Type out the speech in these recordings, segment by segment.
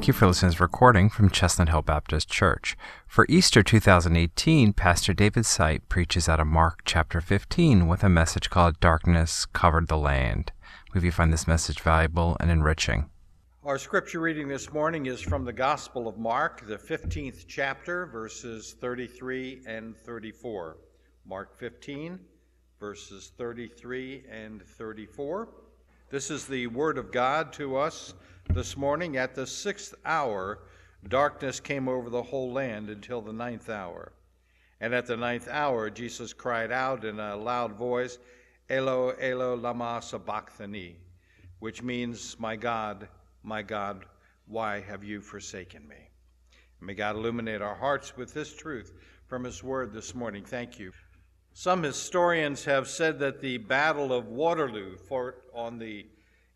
Thank you for listening to this recording from Chestnut Hill Baptist Church. For Easter 2018, Pastor David Sight preaches out of Mark chapter 15 with a message called Darkness Covered the Land. We hope you find this message valuable and enriching. Our scripture reading this morning is from the Gospel of Mark, the 15th chapter, verses 33 and 34. Mark 15, verses 33 and 34. This is the Word of God to us this morning. At the sixth hour, darkness came over the whole land until the ninth hour. And at the ninth hour, Jesus cried out in a loud voice, Eloi, Eloi, lama sabachthani, which means, My God, my God, why have you forsaken me? May God illuminate our hearts with this truth from His Word this morning. Thank you. Some historians have said that the Battle of Waterloo, fought on the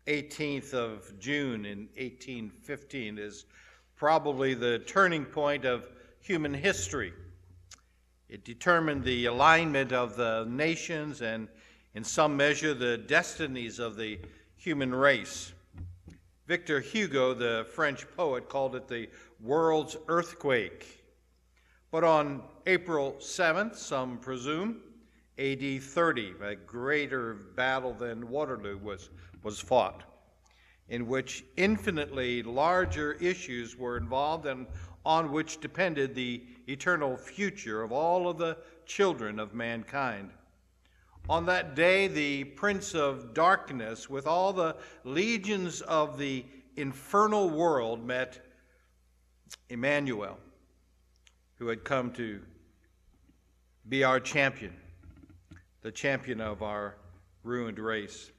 18th of June in 1815, is probably the turning point of human history. It determined the alignment of the nations and, in some measure, the destinies of the human race. Victor Hugo, the French poet, called it the world's earthquake. But on April 7th, some presume, AD 30, a greater battle than Waterloo was, was fought, in which infinitely larger issues were involved and on which depended the eternal future of all of the children of mankind. On that day, the Prince of Darkness, with all the legions of the infernal world, met Emmanuel, who had come to be our champion, the champion of our ruined race.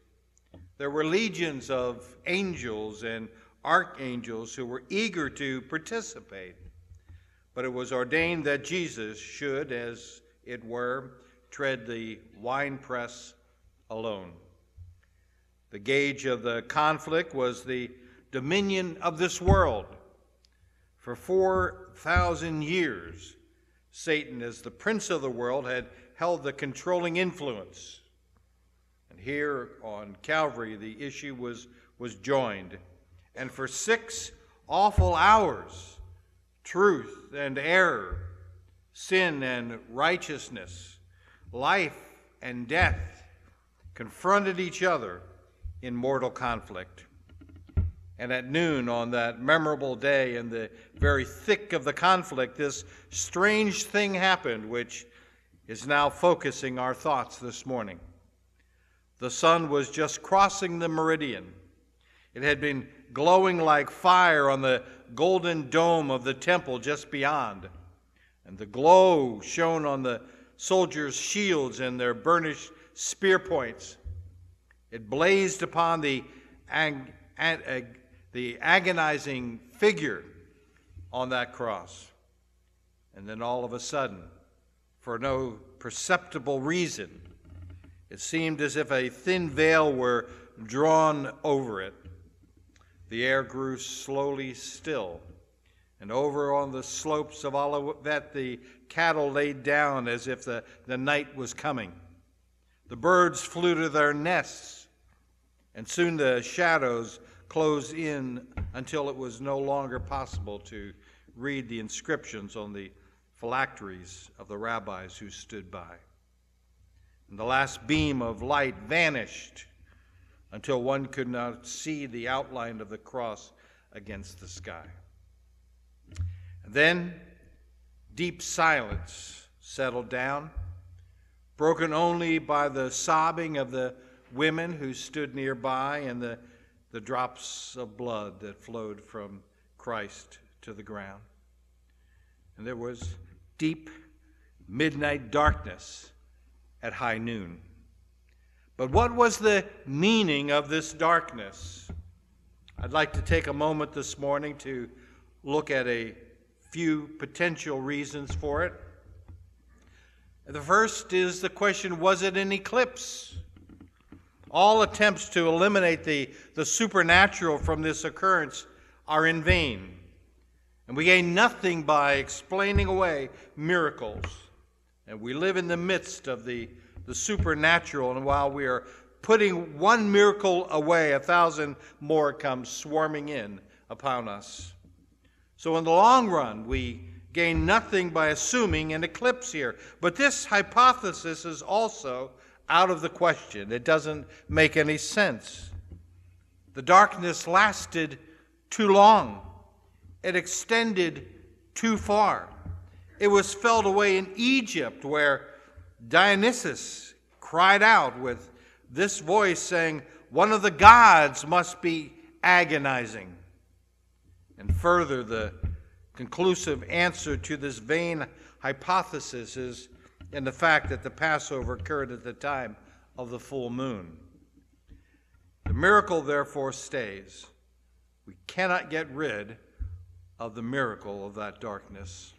There were legions of angels and archangels who were eager to participate, but it was ordained that Jesus should, as it were, tread the winepress alone. The gauge of the conflict was the dominion of this world. For 4,000 years, Satan, as the prince of the world, had held the controlling influence. And here on Calvary, the issue was, was joined. And for six awful hours, truth and error, sin and righteousness, life and death confronted each other in mortal conflict. And at noon on that memorable day, in the very thick of the conflict, this strange thing happened, which is now focusing our thoughts this morning. The sun was just crossing the meridian. It had been glowing like fire on the golden dome of the temple just beyond. And the glow shone on the soldiers' shields and their burnished spear points. It blazed upon the, ag- ag- the agonizing figure on that cross. And then all of a sudden, for no perceptible reason, it seemed as if a thin veil were drawn over it. The air grew slowly still and over on the slopes of Olivet, the cattle laid down as if the, the night was coming. The birds flew to their nests, and soon the shadows closed in until it was no longer possible to read the inscriptions on the phylacteries of the rabbis who stood by. And the last beam of light vanished until one could not see the outline of the cross against the sky. Then deep silence settled down, broken only by the sobbing of the women who stood nearby and the, the drops of blood that flowed from Christ to the ground. And there was deep midnight darkness at high noon. But what was the meaning of this darkness? I'd like to take a moment this morning to look at a few potential reasons for it. The first is the question was it an eclipse? All attempts to eliminate the, the supernatural from this occurrence are in vain. And we gain nothing by explaining away miracles. And we live in the midst of the, the supernatural, and while we are putting one miracle away, a thousand more come swarming in upon us. So, in the long run, we gain nothing by assuming an eclipse here. But this hypothesis is also out of the question. It doesn't make any sense. The darkness lasted too long, it extended too far. It was felt away in Egypt, where Dionysius cried out with this voice saying, One of the gods must be agonizing. And further, the conclusive answer to this vain hypothesis is in the fact that the Passover occurred at the time of the full moon. The miracle, therefore, stays. We cannot get rid of the miracle of that darkness.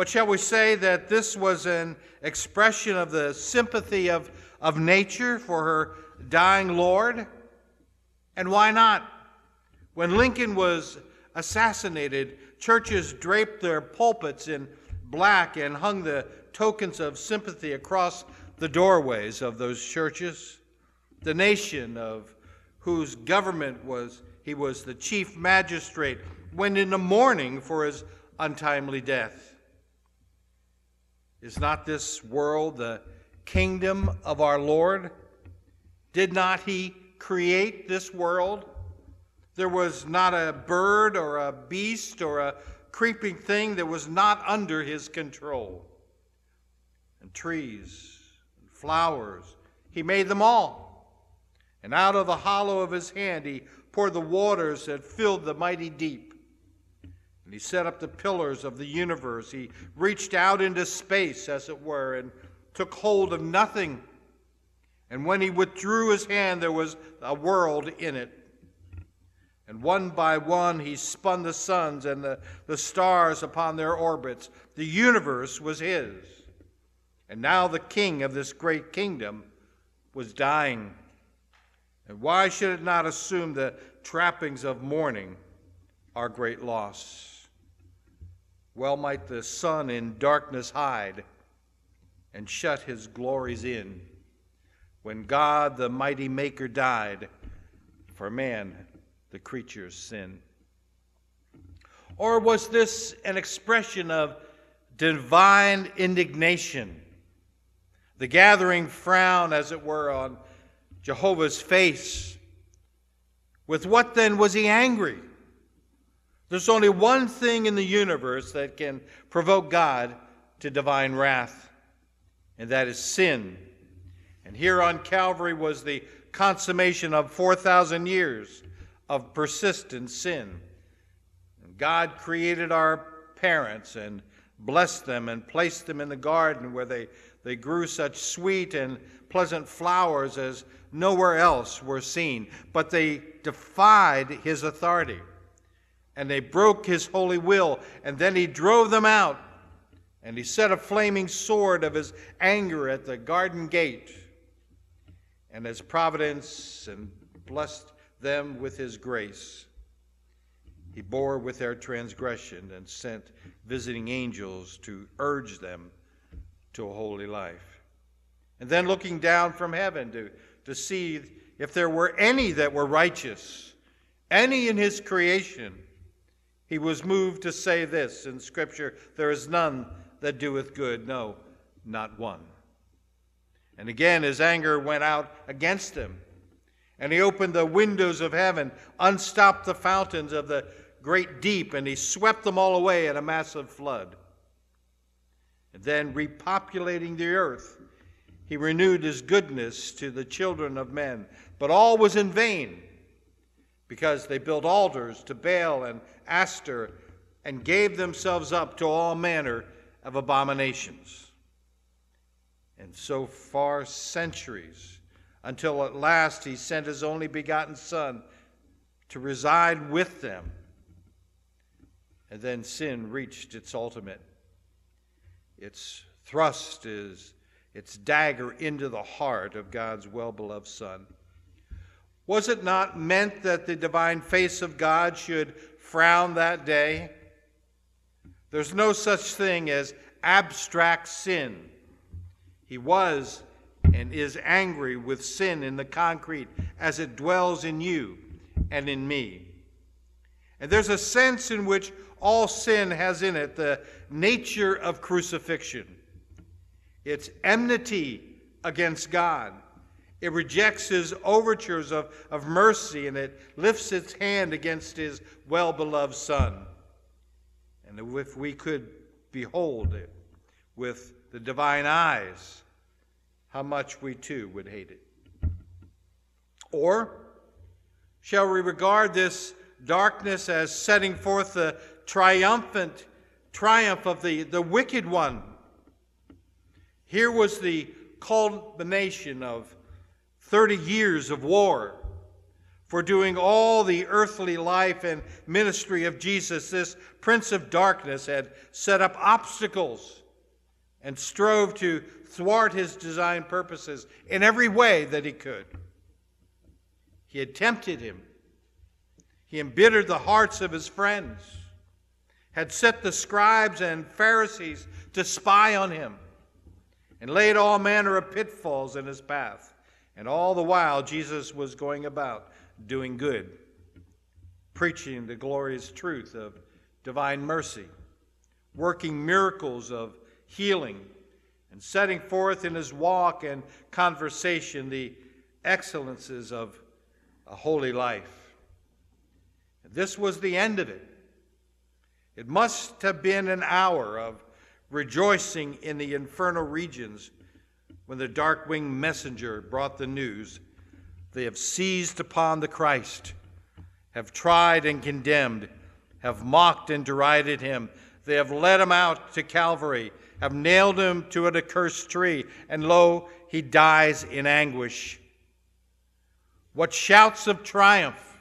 But shall we say that this was an expression of the sympathy of, of nature for her dying Lord? And why not? When Lincoln was assassinated, churches draped their pulpits in black and hung the tokens of sympathy across the doorways of those churches. The nation of whose government was he was the chief magistrate went into mourning for his untimely death. Is not this world the kingdom of our Lord? Did not he create this world? There was not a bird or a beast or a creeping thing that was not under his control. And trees and flowers, he made them all. And out of the hollow of his hand, he poured the waters that filled the mighty deep. And he set up the pillars of the universe. He reached out into space, as it were, and took hold of nothing. And when he withdrew his hand, there was a world in it. And one by one he spun the suns and the, the stars upon their orbits. The universe was his. And now the king of this great kingdom was dying. And why should it not assume the trappings of mourning our great loss? Well might the sun in darkness hide and shut his glories in when God, the mighty Maker, died for man the creature's sin? Or was this an expression of divine indignation? The gathering frown, as it were, on Jehovah's face. With what then was he angry? There's only one thing in the universe that can provoke God to divine wrath, and that is sin. And here on Calvary was the consummation of 4,000 years of persistent sin. God created our parents and blessed them and placed them in the garden where they, they grew such sweet and pleasant flowers as nowhere else were seen. But they defied his authority and they broke his holy will, and then he drove them out. And he set a flaming sword of his anger at the garden gate. And as providence and blessed them with his grace. He bore with their transgression and sent visiting angels to urge them to a holy life. And then looking down from heaven to, to see if there were any that were righteous, any in his creation, he was moved to say this in Scripture there is none that doeth good, no, not one. And again, his anger went out against him. and he opened the windows of heaven, unstopped the fountains of the great deep, and he swept them all away in a massive flood. And then, repopulating the earth, he renewed his goodness to the children of men. But all was in vain, because they built altars to Baal and Ashtor and gave themselves up to all manner of abominations. And so far, centuries until at last he sent his only begotten Son to reside with them. And then sin reached its ultimate. Its thrust is its dagger into the heart of God's well beloved Son. Was it not meant that the divine face of God should frown that day? There's no such thing as abstract sin. He was and is angry with sin in the concrete as it dwells in you and in me. And there's a sense in which all sin has in it the nature of crucifixion. It's enmity against God. It rejects his overtures of, of mercy and it lifts its hand against his well beloved Son. And if we could behold it with the divine eyes, how much we too would hate it. Or shall we regard this darkness as setting forth the triumphant triumph of the, the wicked one? Here was the culmination of 30 years of war for doing all the earthly life and ministry of Jesus. This prince of darkness had set up obstacles and strove to thwart his design purposes in every way that he could. He had tempted him. He embittered the hearts of his friends, had set the scribes and Pharisees to spy on him, and laid all manner of pitfalls in his path. And all the while, Jesus was going about doing good, preaching the glorious truth of divine mercy, working miracles of healing, and setting forth in his walk and conversation the excellences of a holy life. This was the end of it. It must have been an hour of rejoicing in the infernal regions when the dark winged messenger brought the news they have seized upon the Christ, have tried and condemned, have mocked and derided him. They have led him out to Calvary, have nailed him to an accursed tree, and lo, he dies in anguish. What shouts of triumph!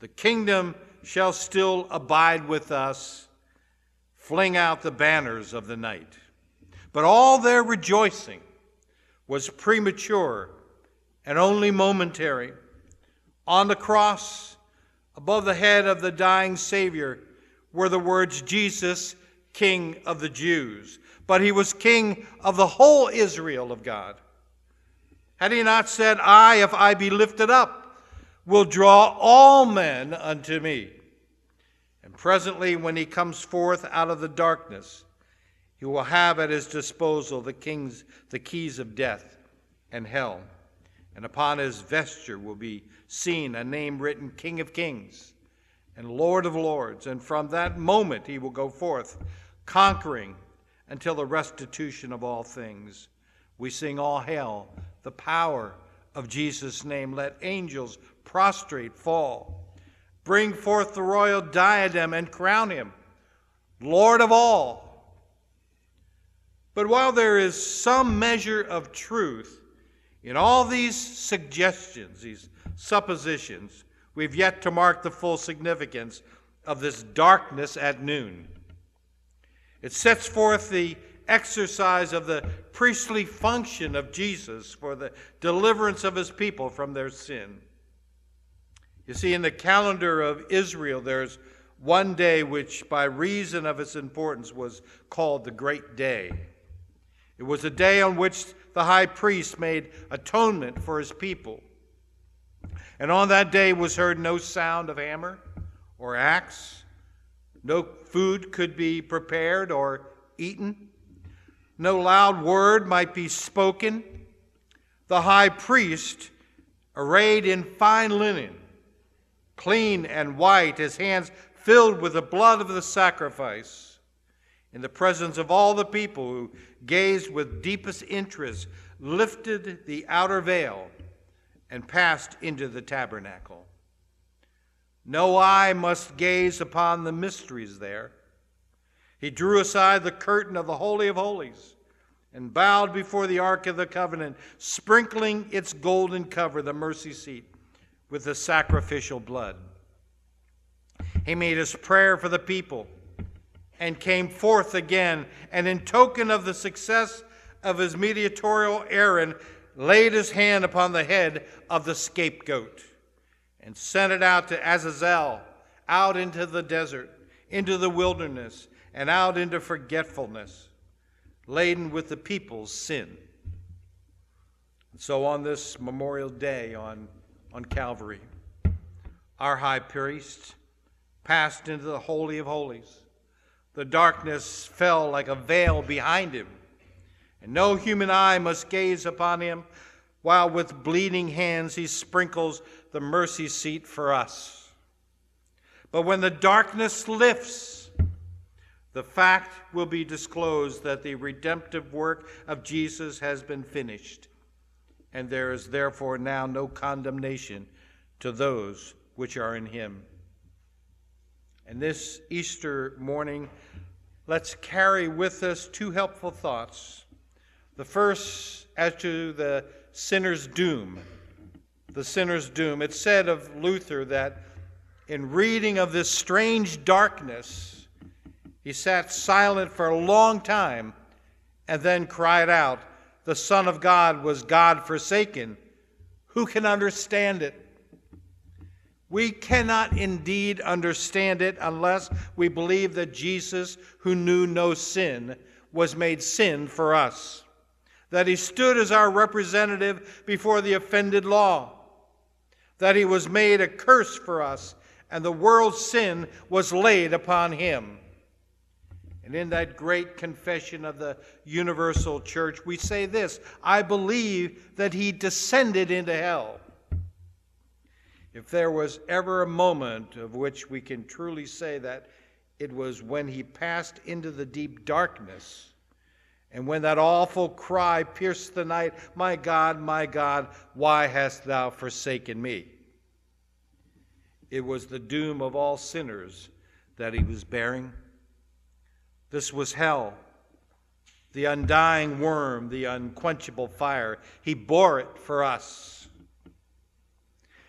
The kingdom shall still abide with us. Fling out the banners of the night. But all their rejoicing was premature and only momentary. On the cross, above the head of the dying Savior, were the words, Jesus, King of the Jews. But he was King of the whole Israel of God. Had he not said, I, if I be lifted up, will draw all men unto me? And presently, when he comes forth out of the darkness, he will have at his disposal the, kings, the keys of death and hell. And upon his vesture will be seen a name written King of Kings and Lord of Lords. And from that moment he will go forth, conquering until the restitution of all things. We sing all hail the power of Jesus' name. Let angels prostrate fall. Bring forth the royal diadem and crown him Lord of all. But while there is some measure of truth in all these suggestions, these suppositions, we've yet to mark the full significance of this darkness at noon. It sets forth the exercise of the priestly function of Jesus for the deliverance of his people from their sin. You see, in the calendar of Israel, there's one day which, by reason of its importance, was called the Great Day. It was a day on which the high priest made atonement for his people. And on that day was heard no sound of hammer or axe. No food could be prepared or eaten no loud word might be spoken. The high priest, arrayed in fine linen, clean and white, his hands filled with the blood of the sacrifice, in the presence of all the people who gazed with deepest interest, lifted the outer veil and passed into the tabernacle. No eye must gaze upon the mysteries there he drew aside the curtain of the Holy of Holies and bowed before the Ark of the Covenant, sprinkling its golden cover, the mercy seat, with the sacrificial blood. He made his prayer for the people and came forth again, and in token of the success of his mediatorial errand, laid his hand upon the head of the scapegoat and sent it out to Azazel, out into the desert, into the wilderness and out into forgetfulness, laden with the people's sin. And so on this Memorial Day on, on Calvary, our high priest passed into the Holy of Holies. The darkness fell like a veil behind him, and no human eye must gaze upon him, while with bleeding hands he sprinkles the mercy seat for us. But when the darkness lifts, the fact will be disclosed that the redemptive work of Jesus has been finished, and there is therefore now no condemnation to those which are in him. And this Easter morning, let's carry with us two helpful thoughts. The first, as to the sinner's doom. The sinner's doom. It's said of Luther that in reading of this strange darkness, he sat silent for a long time and then cried out, The Son of God was God forsaken. Who can understand it? We cannot indeed understand it unless we believe that Jesus, who knew no sin, was made sin for us, that he stood as our representative before the offended law, that he was made a curse for us, and the world's sin was laid upon him. And in that great confession of the universal church, we say this I believe that he descended into hell. If there was ever a moment of which we can truly say that it was when he passed into the deep darkness, and when that awful cry pierced the night, My God, my God, why hast thou forsaken me? It was the doom of all sinners that he was bearing. This was hell, the undying worm, the unquenchable fire. He bore it for us.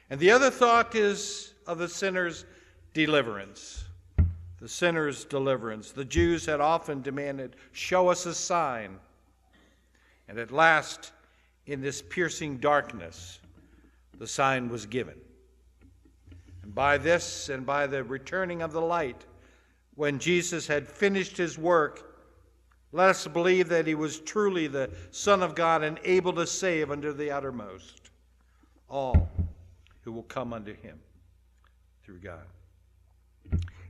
And the other thought is of the sinner's deliverance. The sinner's deliverance. The Jews had often demanded, Show us a sign. And at last, in this piercing darkness, the sign was given. And by this and by the returning of the light, when Jesus had finished his work, let us believe that he was truly the Son of God and able to save unto the uttermost all who will come unto him through God.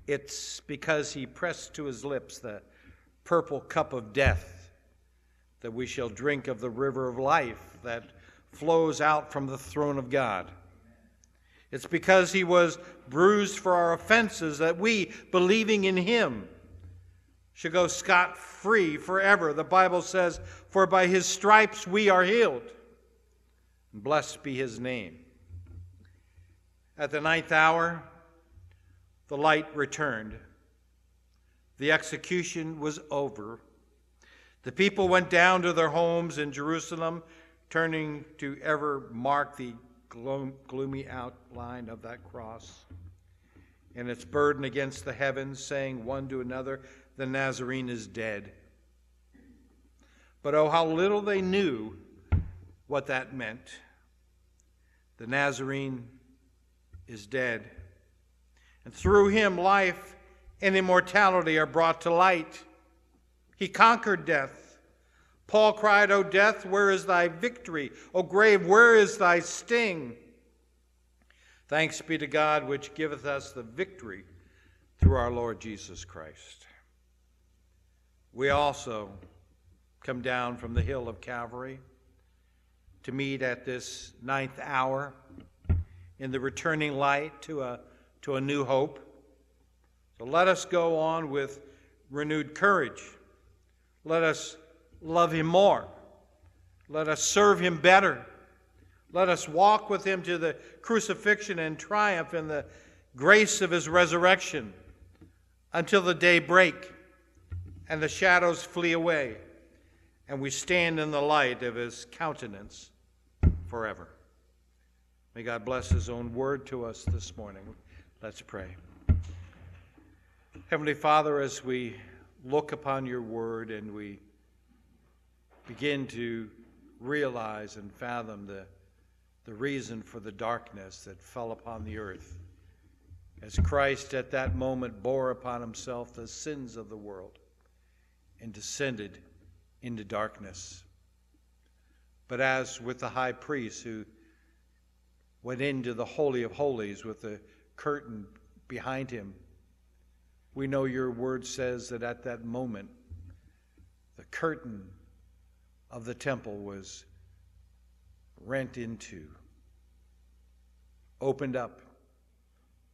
It's because he pressed to his lips the purple cup of death that we shall drink of the river of life that flows out from the throne of God. It's because he was bruised for our offenses that we, believing in him, should go scot free forever. The Bible says, For by his stripes we are healed. Blessed be his name. At the ninth hour, the light returned. The execution was over. The people went down to their homes in Jerusalem, turning to ever mark the gloomy outline of that cross and its burden against the heavens, saying one to another, The Nazarene is dead. But oh, how little they knew what that meant. The Nazarene is dead. And through him, life and immortality are brought to light. He conquered death. Paul cried, O death, where is thy victory? O grave, where is thy sting? Thanks be to God, which giveth us the victory through our Lord Jesus Christ. We also come down from the hill of Calvary to meet at this ninth hour in the returning light to a, to a new hope. So let us go on with renewed courage. Let us love Him more. Let us serve Him better. Let us walk with Him to the crucifixion and triumph in the grace of His resurrection until the day break and the shadows flee away and we stand in the light of His countenance forever. May God bless His own word to us this morning. Let's pray. Heavenly Father, as we look upon your word and we begin to realize and fathom the, the reason for the darkness that fell upon the earth, as Christ at that moment bore upon himself the sins of the world and descended into darkness. But as with the high priest who went into the Holy of Holies with the curtain behind him. We know your word says that at that moment, the curtain of the temple was rent into, opened up,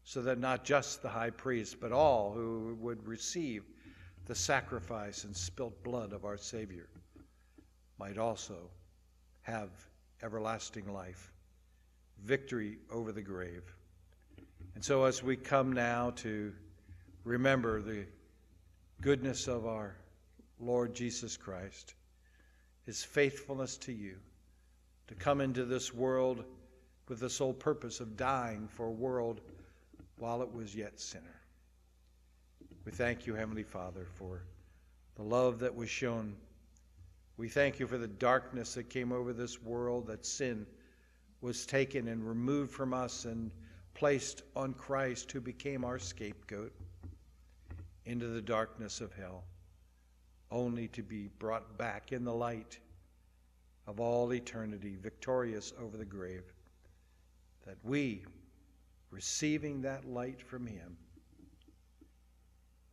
so that not just the high priest, but all who would receive the sacrifice and spilt blood of our Savior might also have everlasting life, victory over the grave. And so, as we come now to remember the goodness of our Lord Jesus Christ, his faithfulness to you, to come into this world with the sole purpose of dying for a world while it was yet sinner. We thank you, Heavenly Father, for the love that was shown. We thank you for the darkness that came over this world, that sin was taken and removed from us and placed on Christ, who became our scapegoat, into the darkness of hell, only to be brought back in the light of all eternity, victorious over the grave, that we, receiving that light from Him,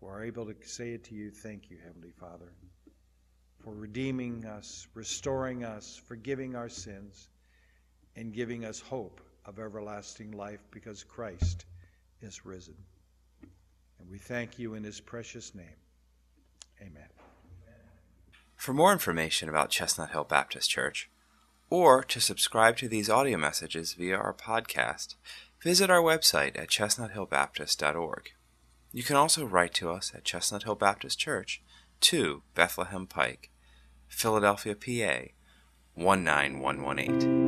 were able to say it to you, Thank you, Heavenly Father, for redeeming us, restoring us, forgiving our sins, and giving us hope of everlasting life because Christ is risen. And we thank you in his precious name. Amen. For more information about Chestnut Hill Baptist Church, or to subscribe to these audio messages via our podcast, visit our website at chestnuthillbaptist.org. You can also write to us at Chestnut Hill Baptist Church, 2 Bethlehem Pike, Philadelphia, PA 19118.